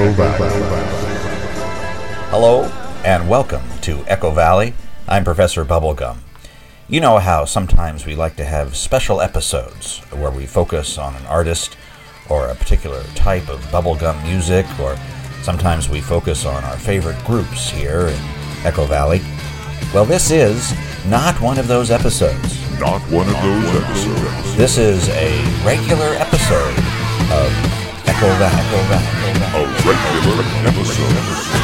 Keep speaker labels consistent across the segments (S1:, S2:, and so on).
S1: Echo Valley.
S2: Hello and welcome to Echo Valley. I'm Professor Bubblegum. You know how sometimes we like to have special episodes where we focus on an artist or a particular type of bubblegum music, or sometimes we focus on our favorite groups here in Echo Valley. Well, this is not one of those episodes.
S3: Not one of those episodes.
S2: This is a regular episode of Echo Valley. Echo Valley.
S3: Regular episode.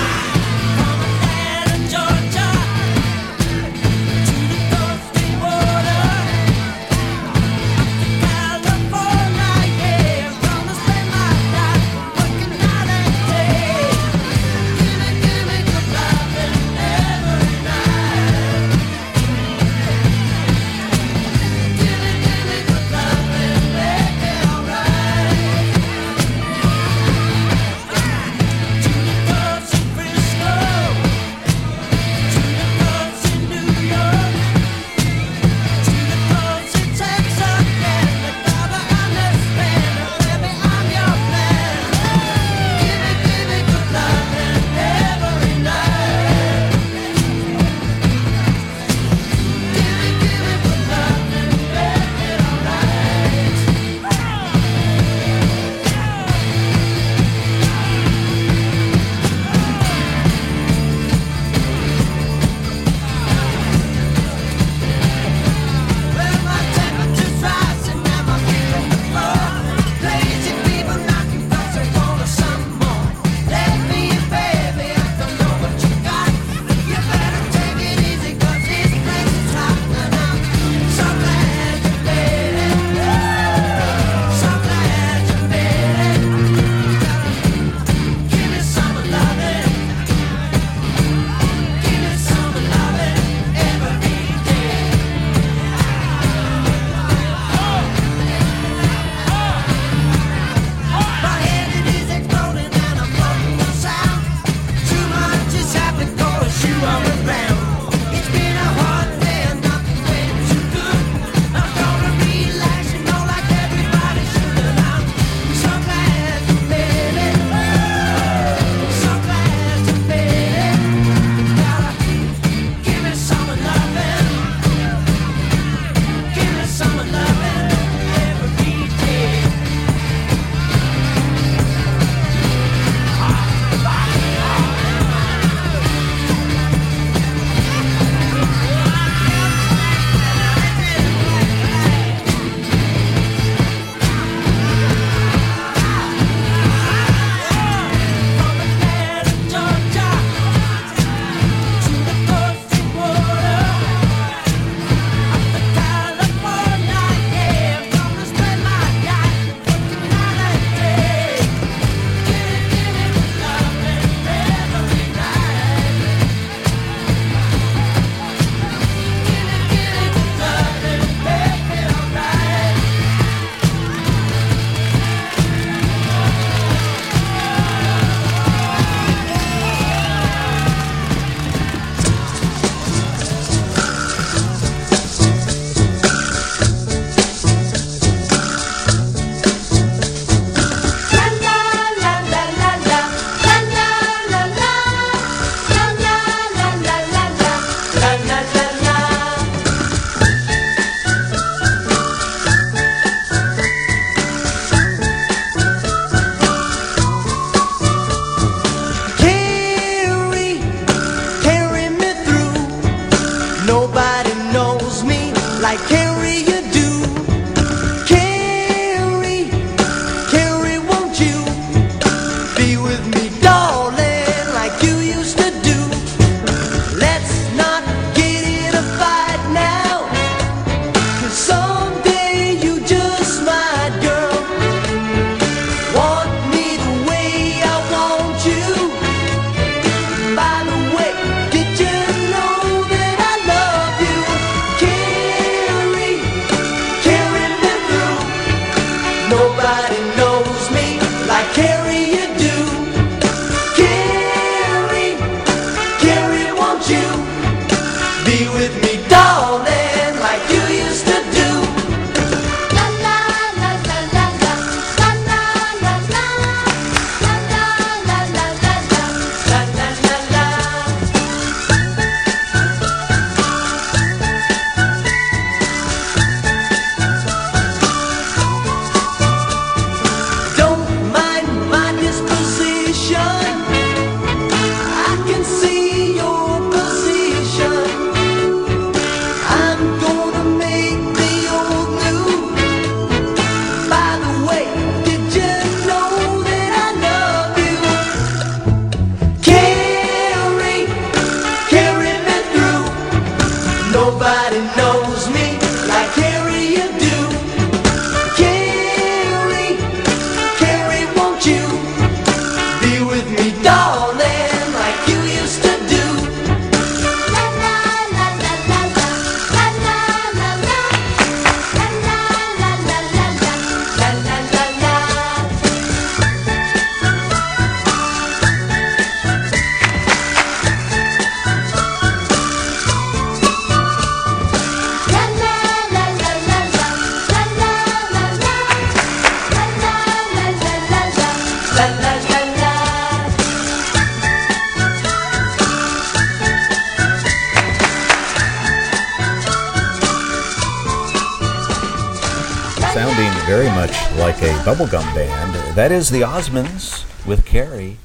S2: sounding very much like a bubblegum band. That is the Osmonds with Carrie.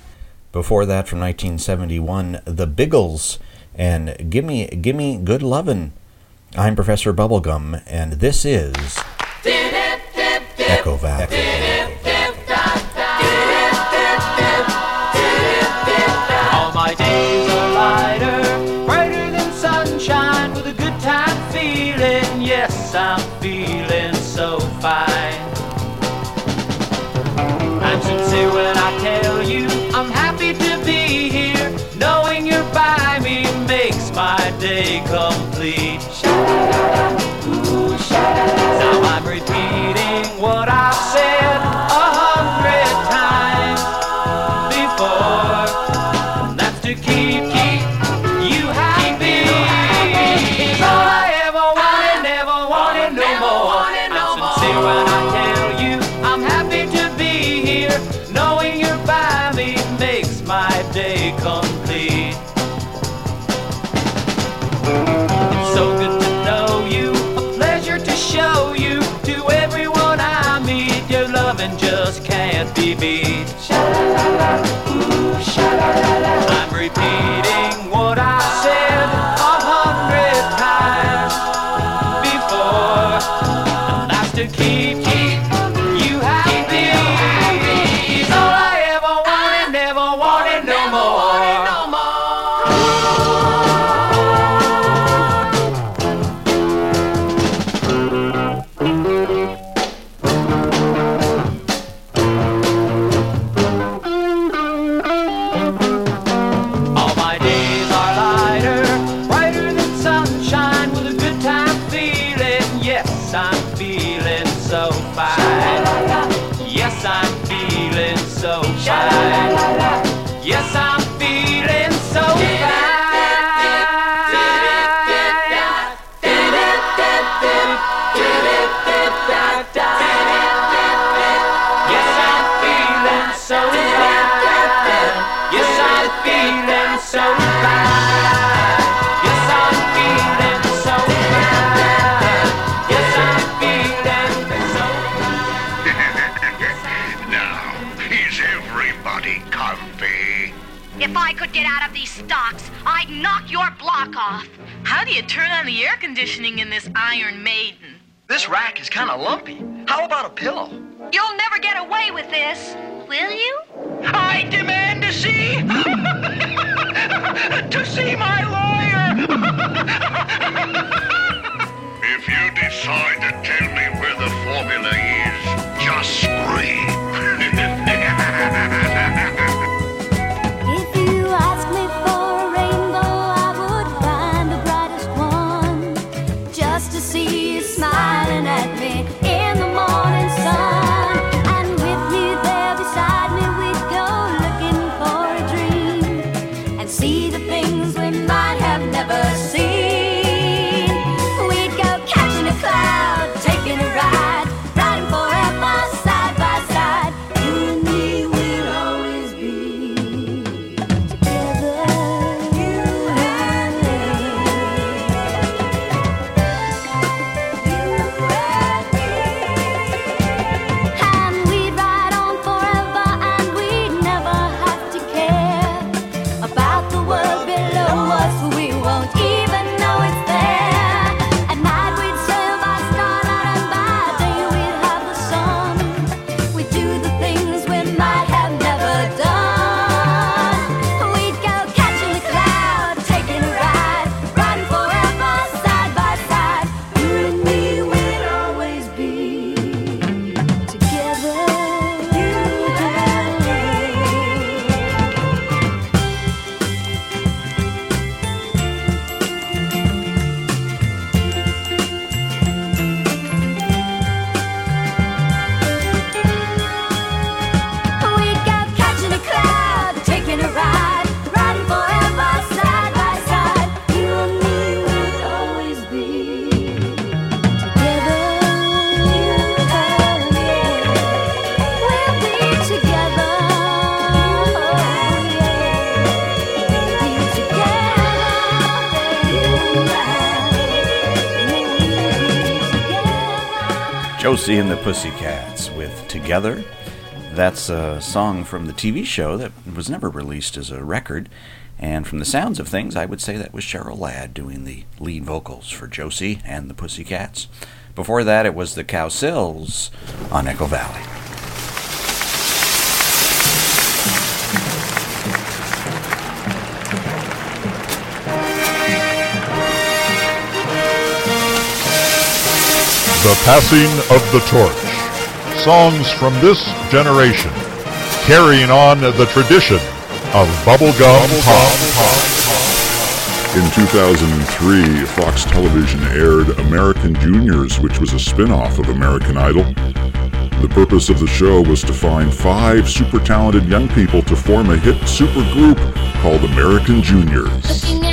S2: Before that, from 1971, the Biggles and Gimme Gimme Good Lovin'. I'm Professor Bubblegum, and this is Echo Valley.
S4: All my days are lighter, brighter than sunshine, with a good time feeling. Yes, I'm feeling. I'm happy to be here. Knowing you're by me makes my day complete. Now I'm repeating what I
S5: do you turn on the air conditioning in this Iron Maiden?
S6: This rack is kind of lumpy. How about a pillow?
S7: You'll never get away with this, will you?
S6: I demand to see... to see my lawyer!
S3: if you decide to
S2: Josie and the Pussycats with Together. That's a song from the TV show that was never released as a record. And from the sounds of things, I would say that was Cheryl Ladd doing the lead vocals for Josie and the Pussycats. Before that, it was the Cowsills on Echo Valley.
S8: The Passing of the Torch. Songs from this generation, carrying on the tradition of bubblegum pop.
S9: In 2003, Fox Television aired American Juniors, which was a spin-off of American Idol. The purpose of the show was to find five super talented young people to form a hit super group called American Juniors.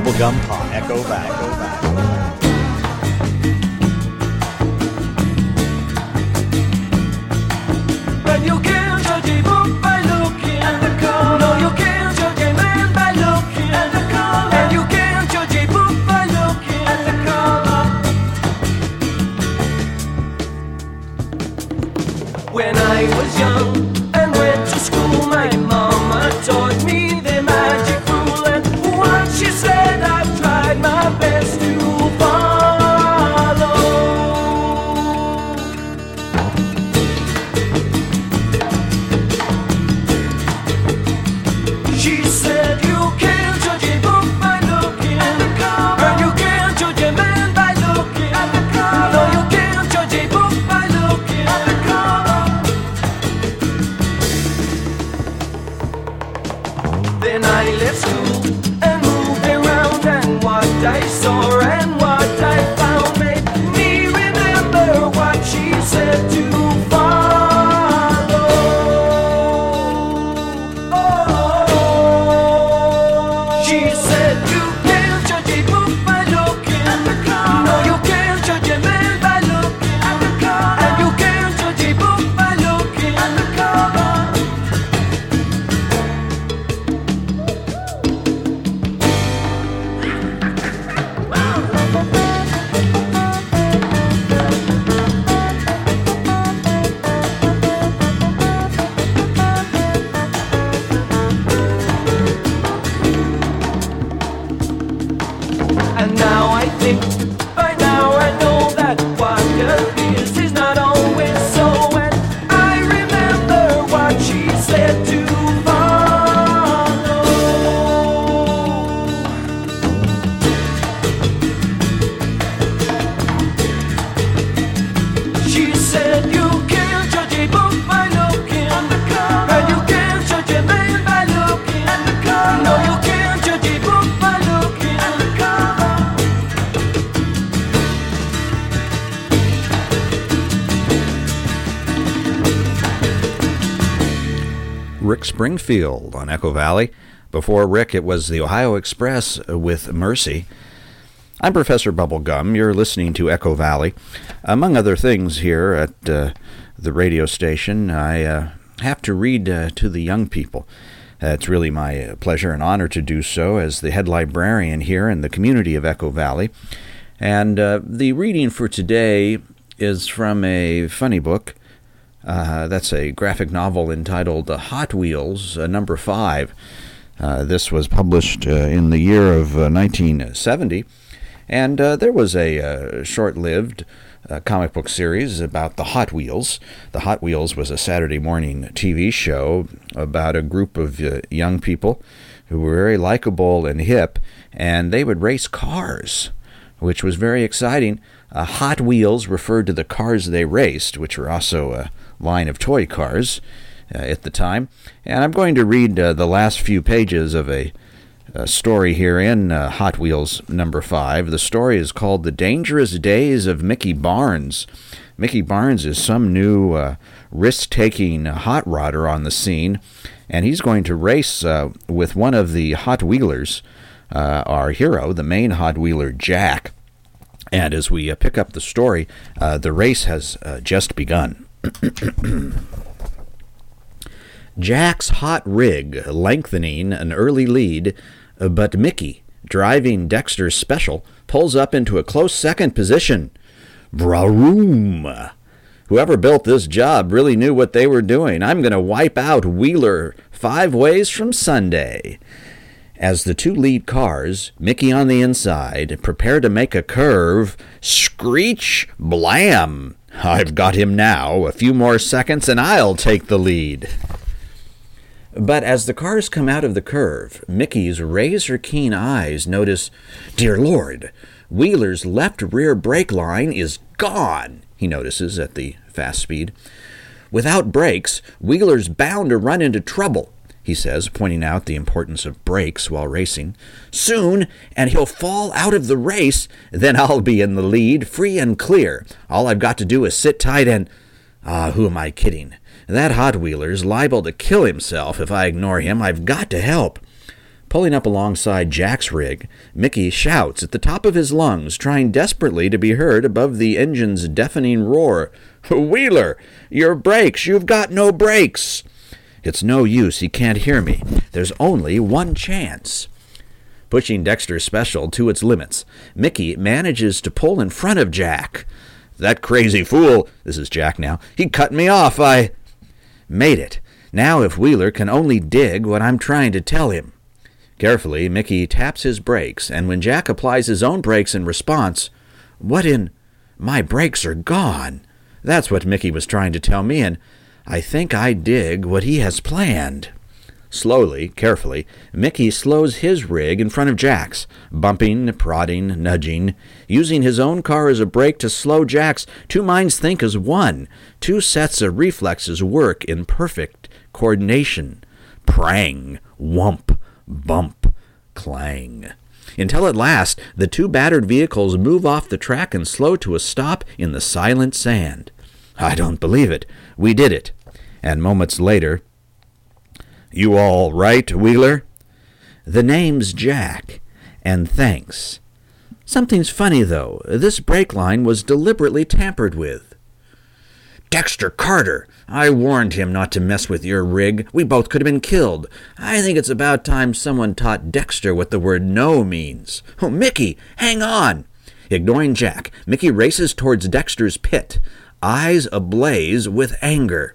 S2: Bubblegum Pop. Echo Valley.
S10: And
S2: Springfield on Echo Valley. Before Rick, it was the Ohio Express with Mercy. I'm Professor Bubblegum. You're listening to Echo Valley. Among other things, here at uh, the radio station, I uh, have to read uh, to the young people. It's really my pleasure and honor to do so as the head librarian here in the community of Echo Valley. And uh, the reading for today is from a funny book. Uh, that's a graphic novel entitled Hot Wheels, uh, number five. Uh, this was published uh, in the year of uh, 1970, and there was a short lived comic book series about the Hot Wheels. The Hot Wheels was a Saturday morning TV show about a group of uh, young people who were very likable and hip, and they would race cars, which was very exciting. Uh, Hot Wheels referred to the cars they raced, which were also a line of toy cars uh, at the time. And I'm going to read uh, the last few pages of a, a story here in uh, Hot Wheels number five. The story is called The Dangerous Days of Mickey Barnes. Mickey Barnes is some new uh, risk taking hot rodder on the scene, and he's going to race uh, with one of the Hot Wheelers, uh, our hero, the main Hot Wheeler, Jack. And as we uh, pick up the story, uh, the race has uh, just begun. Jack's hot rig lengthening an early lead, uh, but Mickey, driving Dexter's special, pulls up into a close second position. Braroom! Whoever built this job really knew what they were doing. I'm going to wipe out Wheeler five ways from Sunday. As the two lead cars, Mickey on the inside, prepare to make a curve, screech, blam! I've got him now. A few more seconds and I'll take the lead. But as the cars come out of the curve, Mickey's razor keen eyes notice, Dear Lord, Wheeler's left rear brake line is gone, he notices at the fast speed. Without brakes, Wheeler's bound to run into trouble, he says, pointing out the importance of brakes while racing. Soon, and he'll fall out of the race, then I'll be in the lead, free and clear. All I've got to do is sit tight and. Ah, who am I kidding? That Hot Wheeler's liable to kill himself if I ignore him. I've got to help. Pulling up alongside Jack's rig, Mickey shouts at the top of his lungs, trying desperately to be heard above the engine's deafening roar. Wheeler, your brakes! You've got no brakes! It's no use, he can't hear me. There's only one chance. Pushing Dexter's special to its limits, Mickey manages to pull in front of Jack. That crazy fool, this is Jack now, he cut me off. I made it. Now, if Wheeler can only dig what I'm trying to tell him. Carefully, Mickey taps his brakes, and when Jack applies his own brakes in response, what in my brakes are gone? That's what Mickey was trying to tell me, and I think I dig what he has planned. Slowly, carefully, Mickey slows his rig in front of Jack's, bumping, prodding, nudging, using his own car as a brake to slow Jack's. Two minds think as one. Two sets of reflexes work in perfect coordination. Prang, whump, bump, clang. Until at last, the two battered vehicles move off the track and slow to a stop in the silent sand. I don't believe it. We did it. And moments later, you all right, Wheeler? The name's Jack, and thanks. Something's funny, though. This brake line was deliberately tampered with. Dexter Carter! I warned him not to mess with your rig. We both could have been killed. I think it's about time someone taught Dexter what the word no means. Oh, Mickey, hang on! Ignoring Jack, Mickey races towards Dexter's pit, eyes ablaze with anger.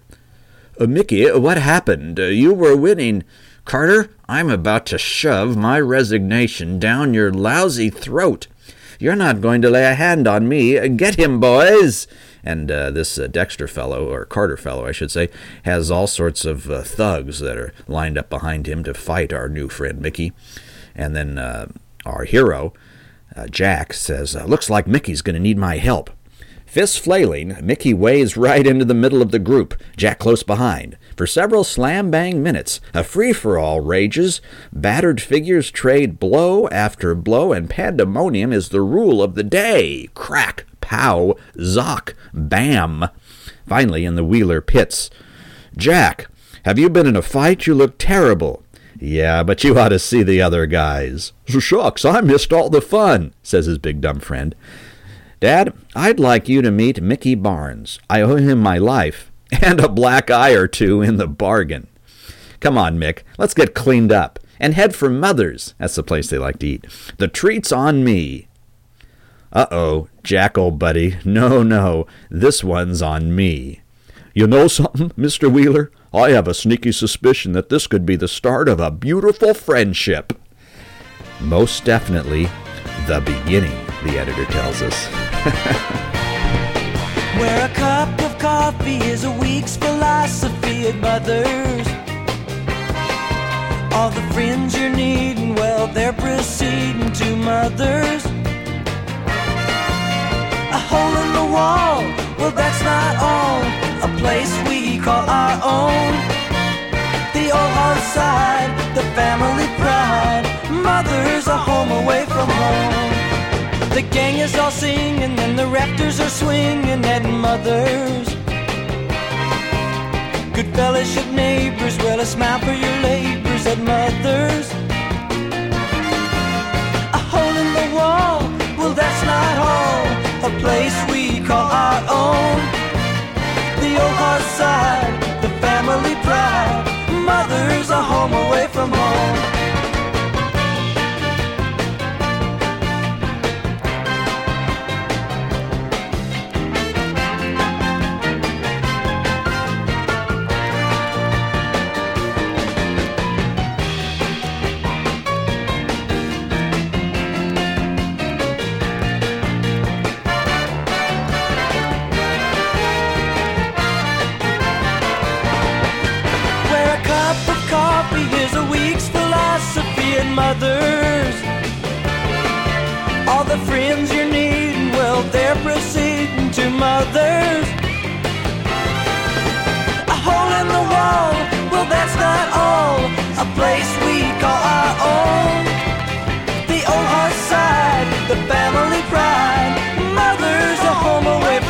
S2: Uh, Mickey, what happened? Uh, you were winning. Carter, I'm about to shove my resignation down your lousy throat. You're not going to lay a hand on me. Get him, boys! And uh, this uh, Dexter fellow, or Carter fellow, I should say, has all sorts of uh, thugs that are lined up behind him to fight our new friend Mickey. And then uh, our hero, uh, Jack, says, uh, Looks like Mickey's going to need my help. Fists flailing, Mickey wades right into the middle of the group, Jack close behind. For several slam bang minutes, a free for all rages. Battered figures trade blow after blow, and pandemonium is the rule of the day. Crack, pow, zock, bam. Finally, in the Wheeler pits. Jack, have you been in a fight? You look terrible. Yeah, but you ought to see the other guys. Shucks, I missed all the fun, says his big dumb friend. Dad, I'd like you to meet Mickey Barnes. I owe him my life, and a black eye or two in the bargain. Come on, Mick, let's get cleaned up and head for Mother's. That's the place they like to eat. The treat's on me. Uh oh, Jack, old buddy. No, no, this one's on me. You know something, Mr. Wheeler? I have a sneaky suspicion that this could be the start of a beautiful friendship. Most definitely the beginning, the editor tells us.
S1: Where a cup of coffee is a week's philosophy at Mother's. All the friends you're needing, well, they're proceeding to Mother's. A hole in the wall, well, that's not all. A place we call our own. The old heart side, the family pride. Mother's a home away from home. The gang is all singing and the rafters are swinging at Mother's. Good fellowship neighbors, well, a smile for your labors at Mother's.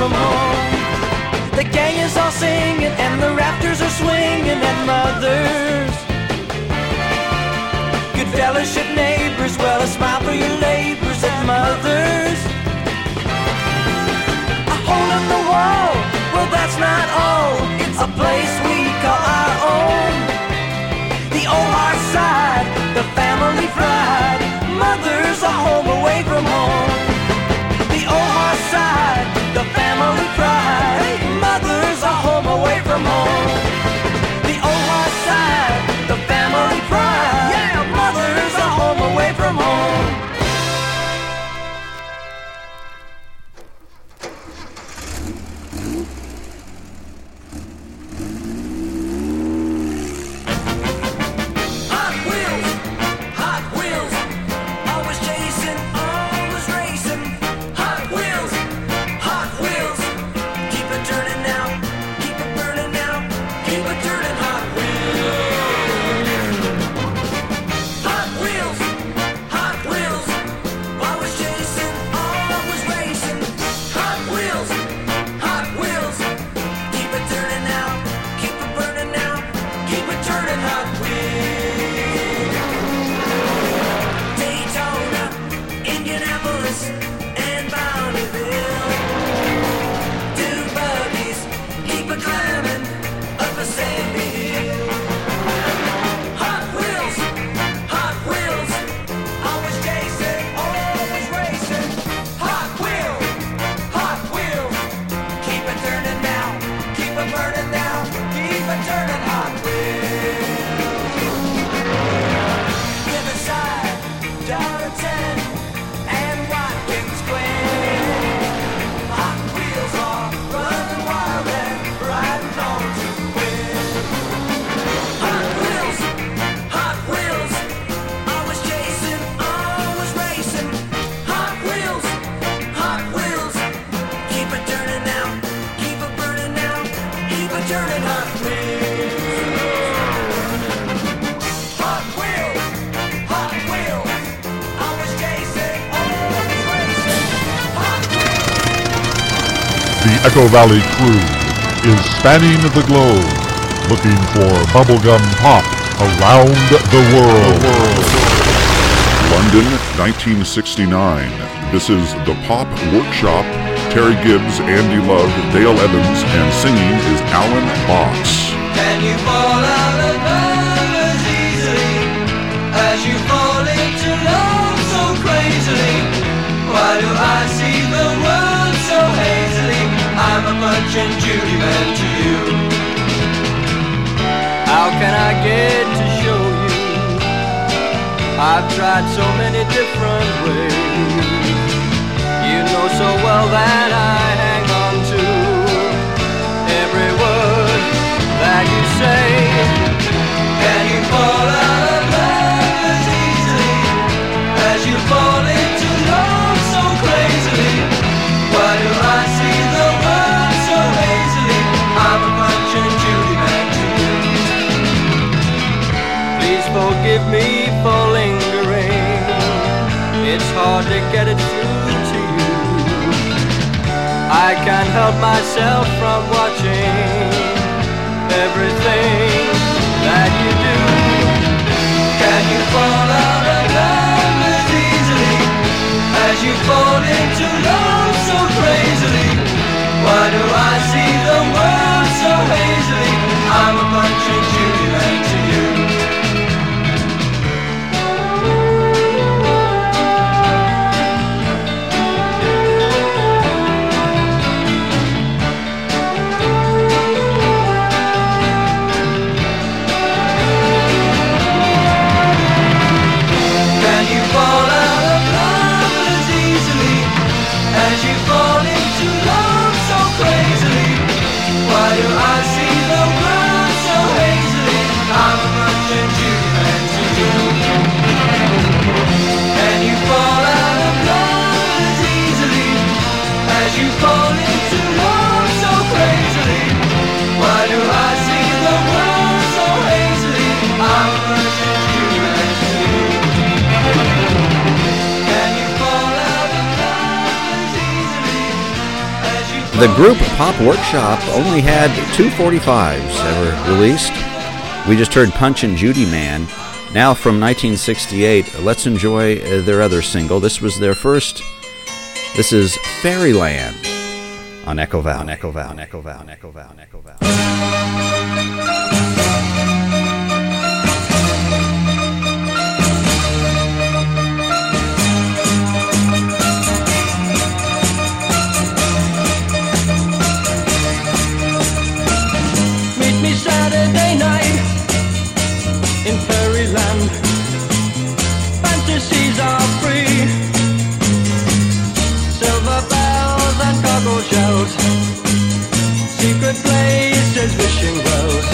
S1: From home. The gang is all singing and the rafters are swinging at Mother's. Good fellowship neighbors. Well, a smile for your labors and mothers. A hole in the wall, well, that's not all. It's a place we call our own. The heart side, the family pride. Mother's a home away from home. Away from home. The old heart side, the family pride. Yeah, mother's a home away from home.
S8: Echo Valley crew is spanning the globe looking for bubblegum pop around the world.
S11: London, 1969. This is the Pop Workshop. Terry Gibbs, Andy Love, Dale Evans, and singing is Alan Box.
S1: Can you fall out of love as easily as you fall into love so crazily? Why do I see Punch and Judy man to you. How can I get to show you? I've tried so many different ways. You know so well that I hang on to every word that you say. Can you fall out of love as easily as you fall forgive me for lingering. It's hard to get it through to you. I can't help myself from watching everything that you do. Can you fall out of love as easily as you fall into love so crazily? Why do I see the world so hazily? I'm a Punch and Judy to you.
S2: The group Pop Workshop only had two 45s ever released. We just heard Punch and Judy Man. Now, from 1968, let's enjoy uh, their other single. This was their first. This is Fairyland on Echo. On Echo. On Echo. On Echo. On Echo Valley.
S10: Secret places, wishing wells.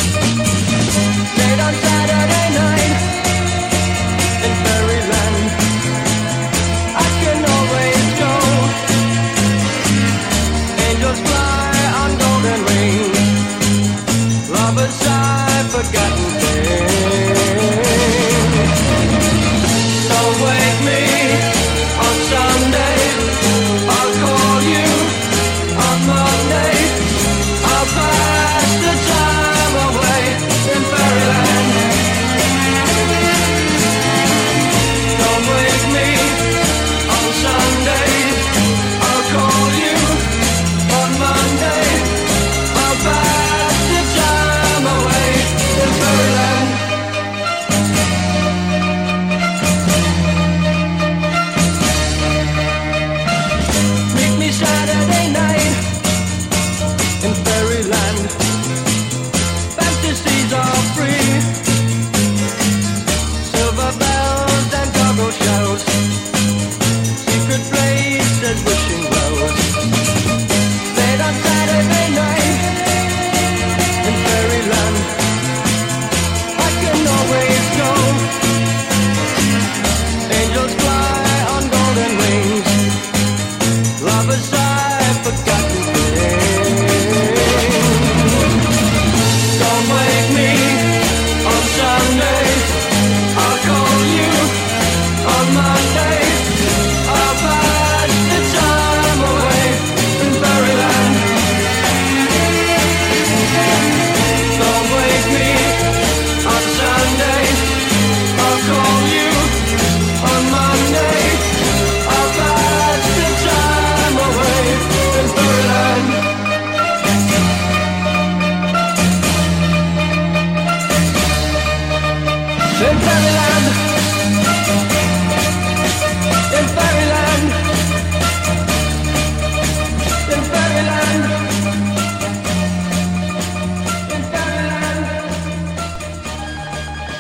S10: On Saturday night in fairyland. I can always go. Angels fly on golden wings. Lovers forgotten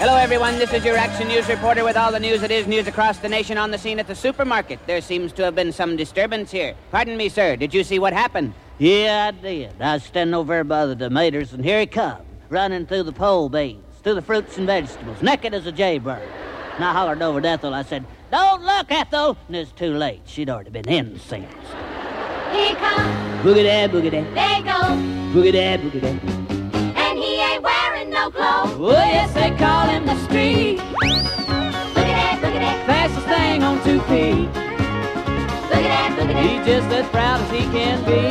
S12: Hello, everyone. This is your Action News reporter with all the news that is news across the nation on the scene at the supermarket. There seems to have been some disturbance here. Pardon me, sir. Did you see what happened?
S13: Yeah, I did. I was standing over there by the tomatoes, and here he come, running through the pole beans, through the fruits and vegetables, naked as a jaybird. And I hollered over to Ethel. I said, Don't look, Ethel! And it's too late. She'd already been incensed.
S14: Here he comes,
S13: Boogie dad, boogie dad,
S14: there he goes,
S13: boogie dad, boogie dad. Oh, yes, they call him the street.
S14: Look at that, look at that,
S13: Fastest thing on two feet.
S14: look at that, look at
S13: He's just as proud as he can be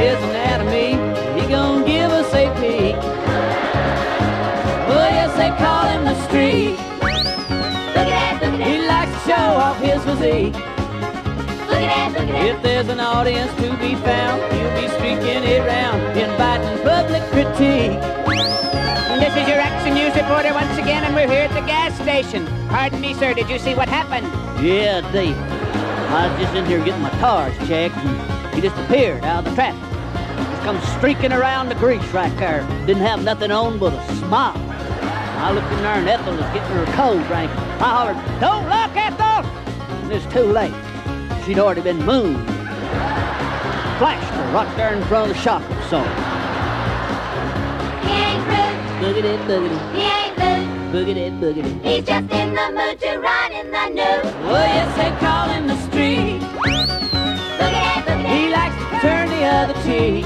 S13: his anatomy. He gonna give us a peek. Oh, yes, they call him the street.
S14: that, look at that, look at
S13: He likes to show off his physique.
S14: look at that, look at that.
S13: If there's an audience to be found, he'll be streaking it round, inviting public critique.
S12: Reporter once again, and we're here at the gas station. Pardon me, sir. Did you see what happened?
S13: Yeah, deep. I was just in here getting my tires checked, and he just appeared out of the traffic. Just come streaking around the grease right there. Didn't have nothing on but a smile. I looked in there, and Ethel was getting her cold drink. I hollered, "Don't look, Ethel!" And it's too late. She'd already been mooned. Flashed her right there in front of the shopping center.
S14: He ain't
S13: Boogity, boogity,
S14: he ain't lewd,
S13: boogity, boogity.
S14: he's just in the mood to run in the nude.
S13: Oh, yes, they call him the street.
S14: Look at that, look at
S13: He likes to turn the other cheek.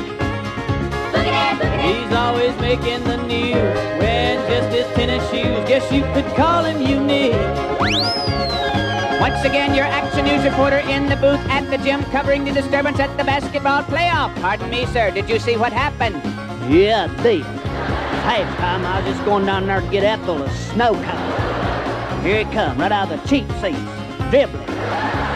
S14: look at that, look at that.
S13: He's always making the news, wearing just his tennis shoes. Guess you could call him unique.
S12: Once again, your Action News reporter in the booth at the gym covering the disturbance at the basketball playoff. Pardon me, sir. Did you see what happened?
S13: Yeah, deep. Halftime, I was just going down there to get Ethel a snow cone. Here he come, right out of the cheap seats, dribbling,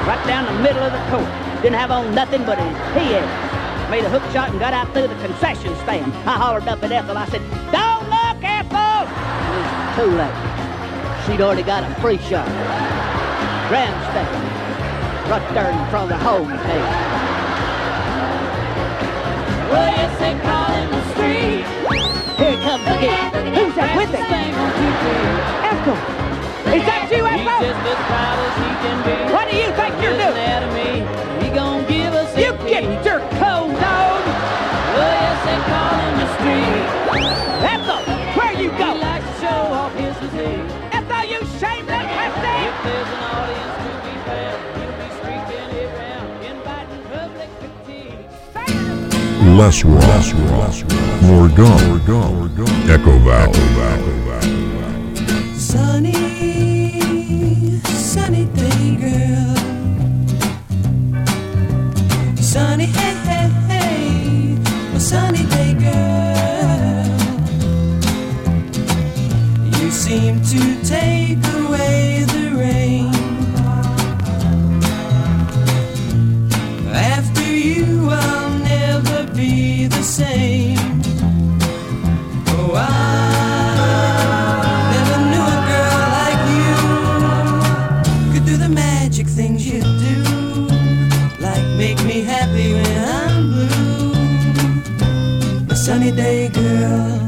S13: right down the middle of the court. Didn't have on nothing but his PAs. Made a hook shot and got out through the concession stand. I hollered up at Ethel. I said, "Don't look, Ethel!" It was too late. She'd already got a free shot. Grandstand, right there in front of the home plate.
S4: Well, yes, they call him the street.
S13: He comes again. Who's that with? Ethel. Is that you, Ethel?
S4: just as proud as he can be.
S13: What do you think you're doing?
S11: More gum. Echo Valley, Echo Valley.
S1: A sunny day, girl.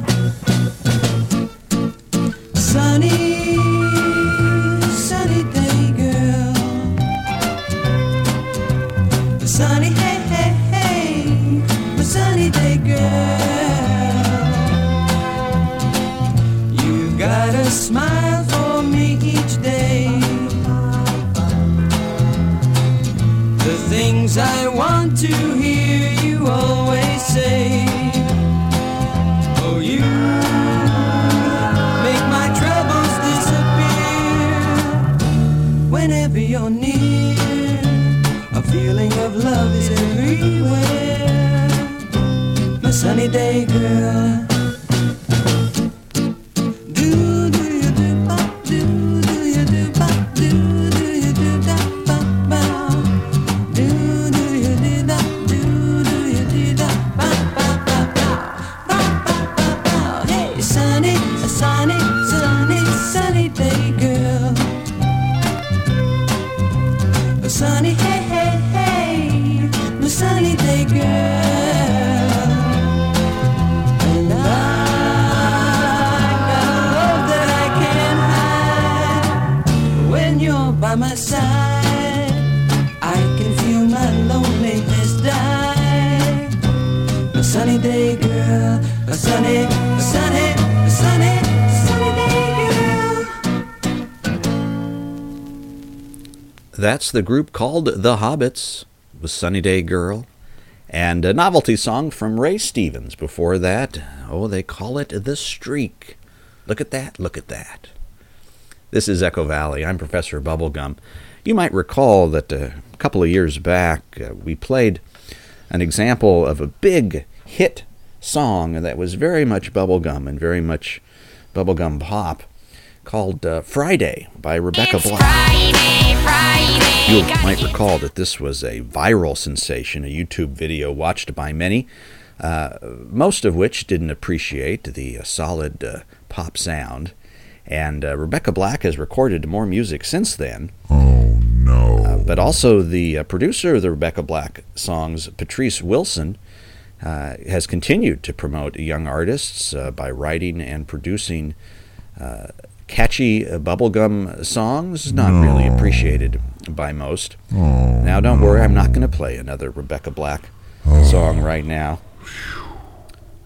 S2: That's the group called The Hobbits with Sunny Day Girl. And a novelty song from Ray Stevens before that. Oh, they call it The Streak. Look at that, look at that. This is Echo Valley. I'm Professor Bubblegum. You might recall that a couple of years back uh, we played an example of a big hit song that was very much bubblegum and very much bubblegum pop called uh, Friday by Rebecca Black. You might recall that this was a viral sensation, a YouTube video watched by many, uh, most of which didn't appreciate the uh, solid uh, pop sound. And uh, Rebecca Black has recorded more music since then.
S11: Oh no.
S2: Uh, but also, the uh, producer of the Rebecca Black songs, Patrice Wilson, uh, has continued to promote young artists uh, by writing and producing uh, catchy uh, bubblegum songs, not really appreciated by most.
S11: Oh,
S2: now, don't worry, I'm not going to play another Rebecca Black song right now.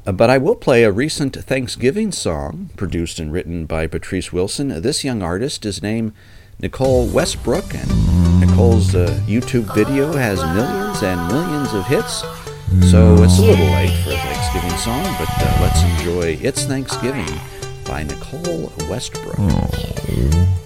S2: Uh, But I will play a recent Thanksgiving song produced and written by Patrice Wilson. This young artist is named Nicole Westbrook, and Nicole's uh, YouTube video has millions and millions of hits. So it's a little late for a Thanksgiving song, but uh, let's enjoy It's Thanksgiving by Nicole Westbrook.
S15: Oh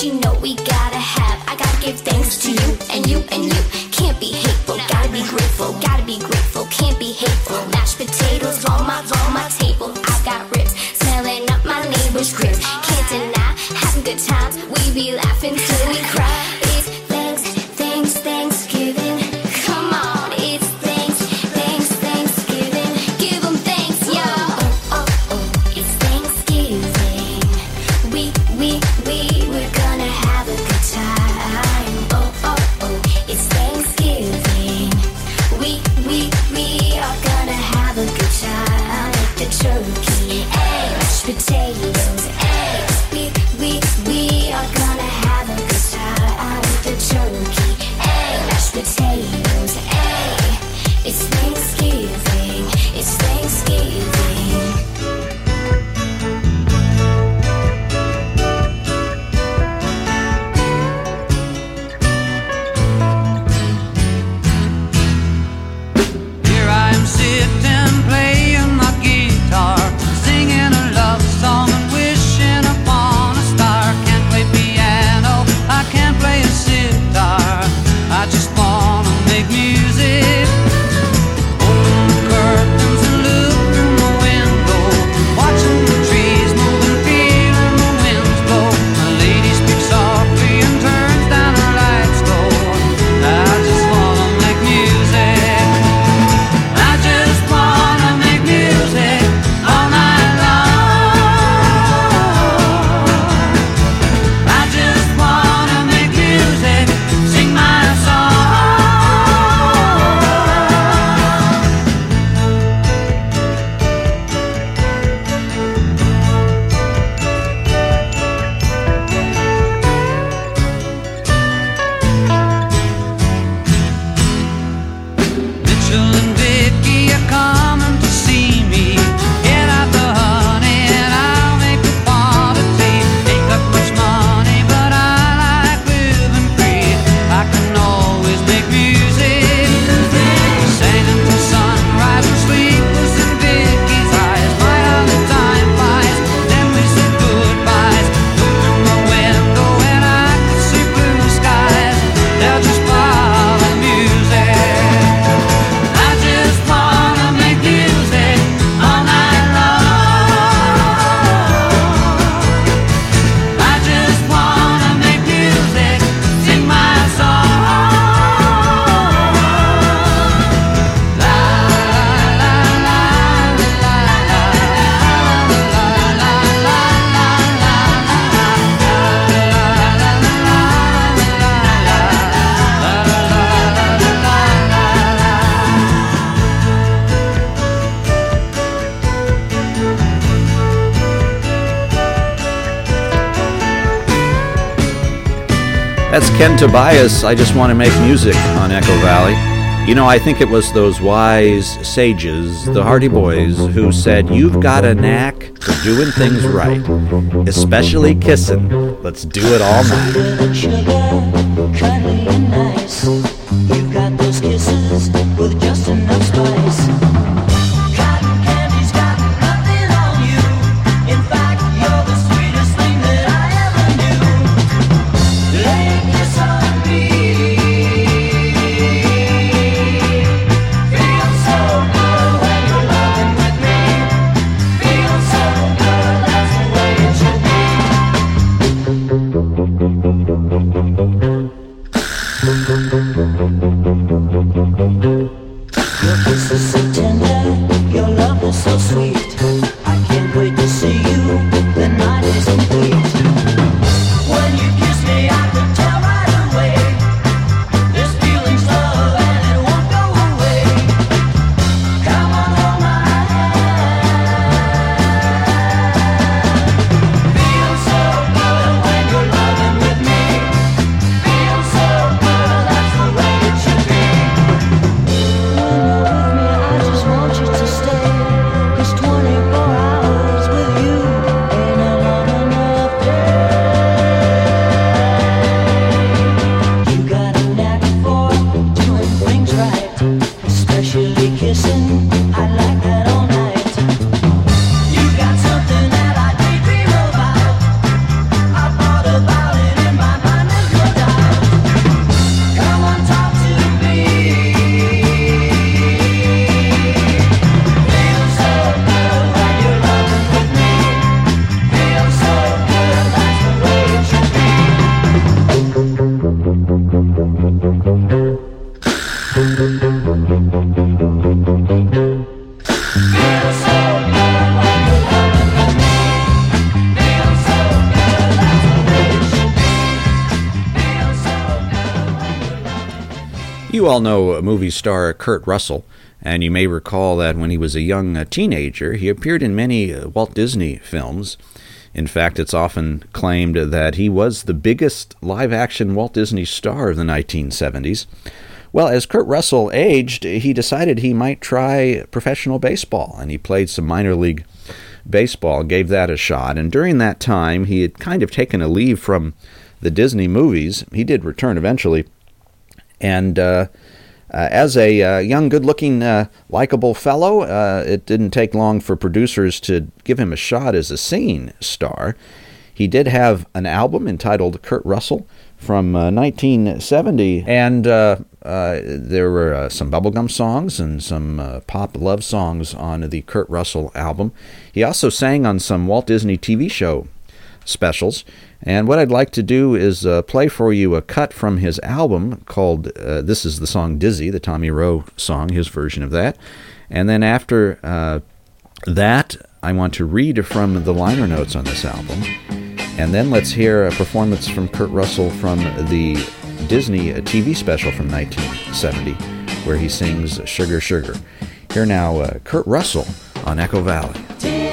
S14: You know we gotta have. I gotta give thanks to you and you and you. Can't be hateful, gotta be grateful, gotta be grateful, can't be hateful. Mashed potatoes on my, on my.
S2: Tobias, I just want to make music on Echo Valley. You know, I think it was those wise sages, the Hardy Boys, who said, You've got a knack for doing things right, especially kissing. Let's do it all night.
S1: You
S16: all
S2: know movie star Kurt Russell, and you may recall that when he was a young uh, teenager, he appeared in many uh, Walt Disney films. In fact, it's often claimed that he was the biggest live action Walt Disney star of the 1970s. Well, as Kurt Russell aged, he decided he might try professional baseball, and he played some minor league baseball, gave that a shot. And during that time, he had kind of taken a leave from the Disney movies. He did return eventually. And uh, uh, as a uh, young, good looking, likable fellow, it didn't take long for producers to give him a shot as a singing star. He did have an album entitled Kurt Russell from uh, 1970, and uh, uh, there were some bubblegum songs and some pop love songs on the Kurt Russell album. He also sang on some Walt Disney TV show specials. And what I'd like to do is uh, play for you a cut from his album called, uh, this is the song Dizzy, the Tommy Roe song, his version of that. And then after uh, that, I want to read from the liner notes on this album. And then let's hear a performance from Kurt Russell from the Disney uh, TV special from 1970, where he sings Sugar Sugar. Here now, uh, Kurt Russell on Echo Valley.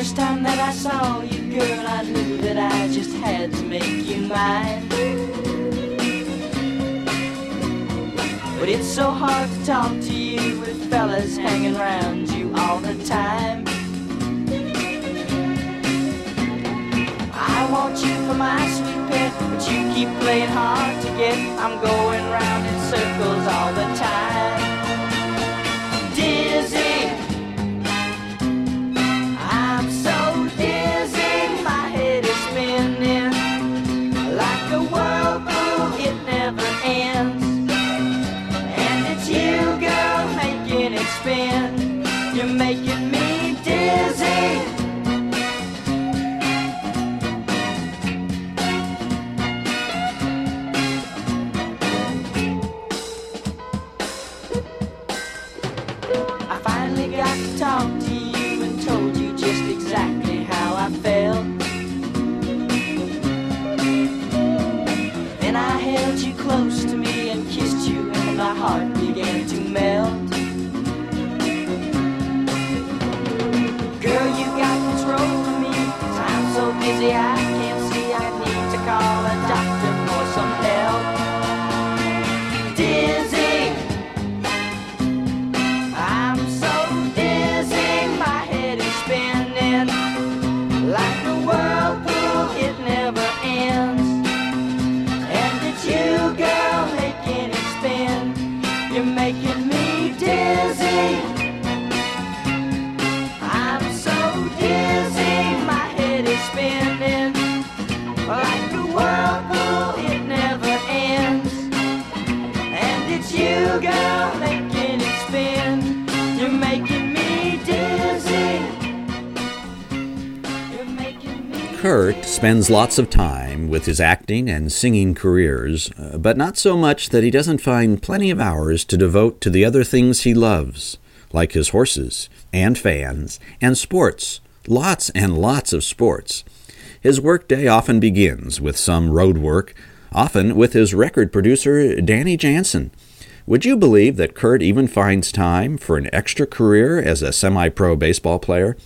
S16: First time that I saw you, girl, I knew that I just had to make you mine. But it's so hard to talk to you with fellas hanging around you all the time. I want you for my sweet pet, but you keep playing hard to get. I'm going round in circles all the time.
S2: Kurt spends lots of time with his acting and singing careers, uh, but not so much that he doesn't find plenty of hours to devote to the other things he loves, like his horses, and fans, and sports. Lots and lots of sports. His workday often begins with some road work, often with his record producer, Danny Jansen. Would you believe that Kurt even finds time for an extra career as a semi pro baseball player?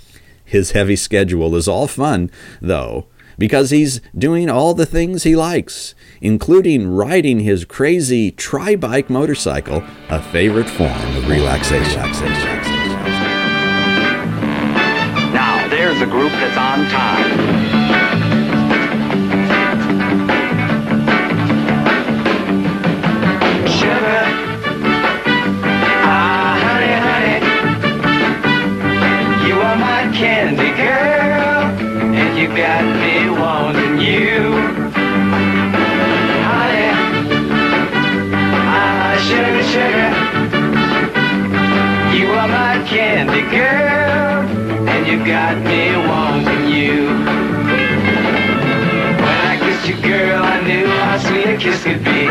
S2: His heavy schedule is all fun, though, because he's doing all the things he likes, including riding his crazy tri bike motorcycle, a favorite form of relaxation.
S17: Now, there's a group that's on time. Got me wanting you. When I kissed you, girl, I knew how sweet a kiss could be.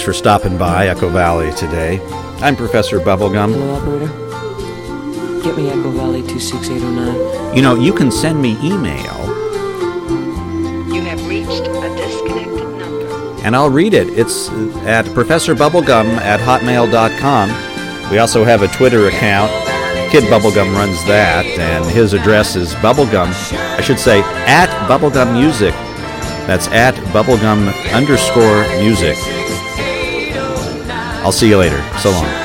S2: Thanks for stopping by Echo Valley today. I'm Professor Bubblegum.
S18: Hello, operator. Get me Echo Valley 26809.
S2: You know, you can send me email
S19: You have reached a disconnected number.
S2: and I'll read it. It's at professorbubblegum at hotmail.com. We also have a Twitter account. Kid Bubblegum runs that, and his address is bubblegum, I should say, at bubblegum music. That's at bubblegum underscore music. I'll see you later. So long.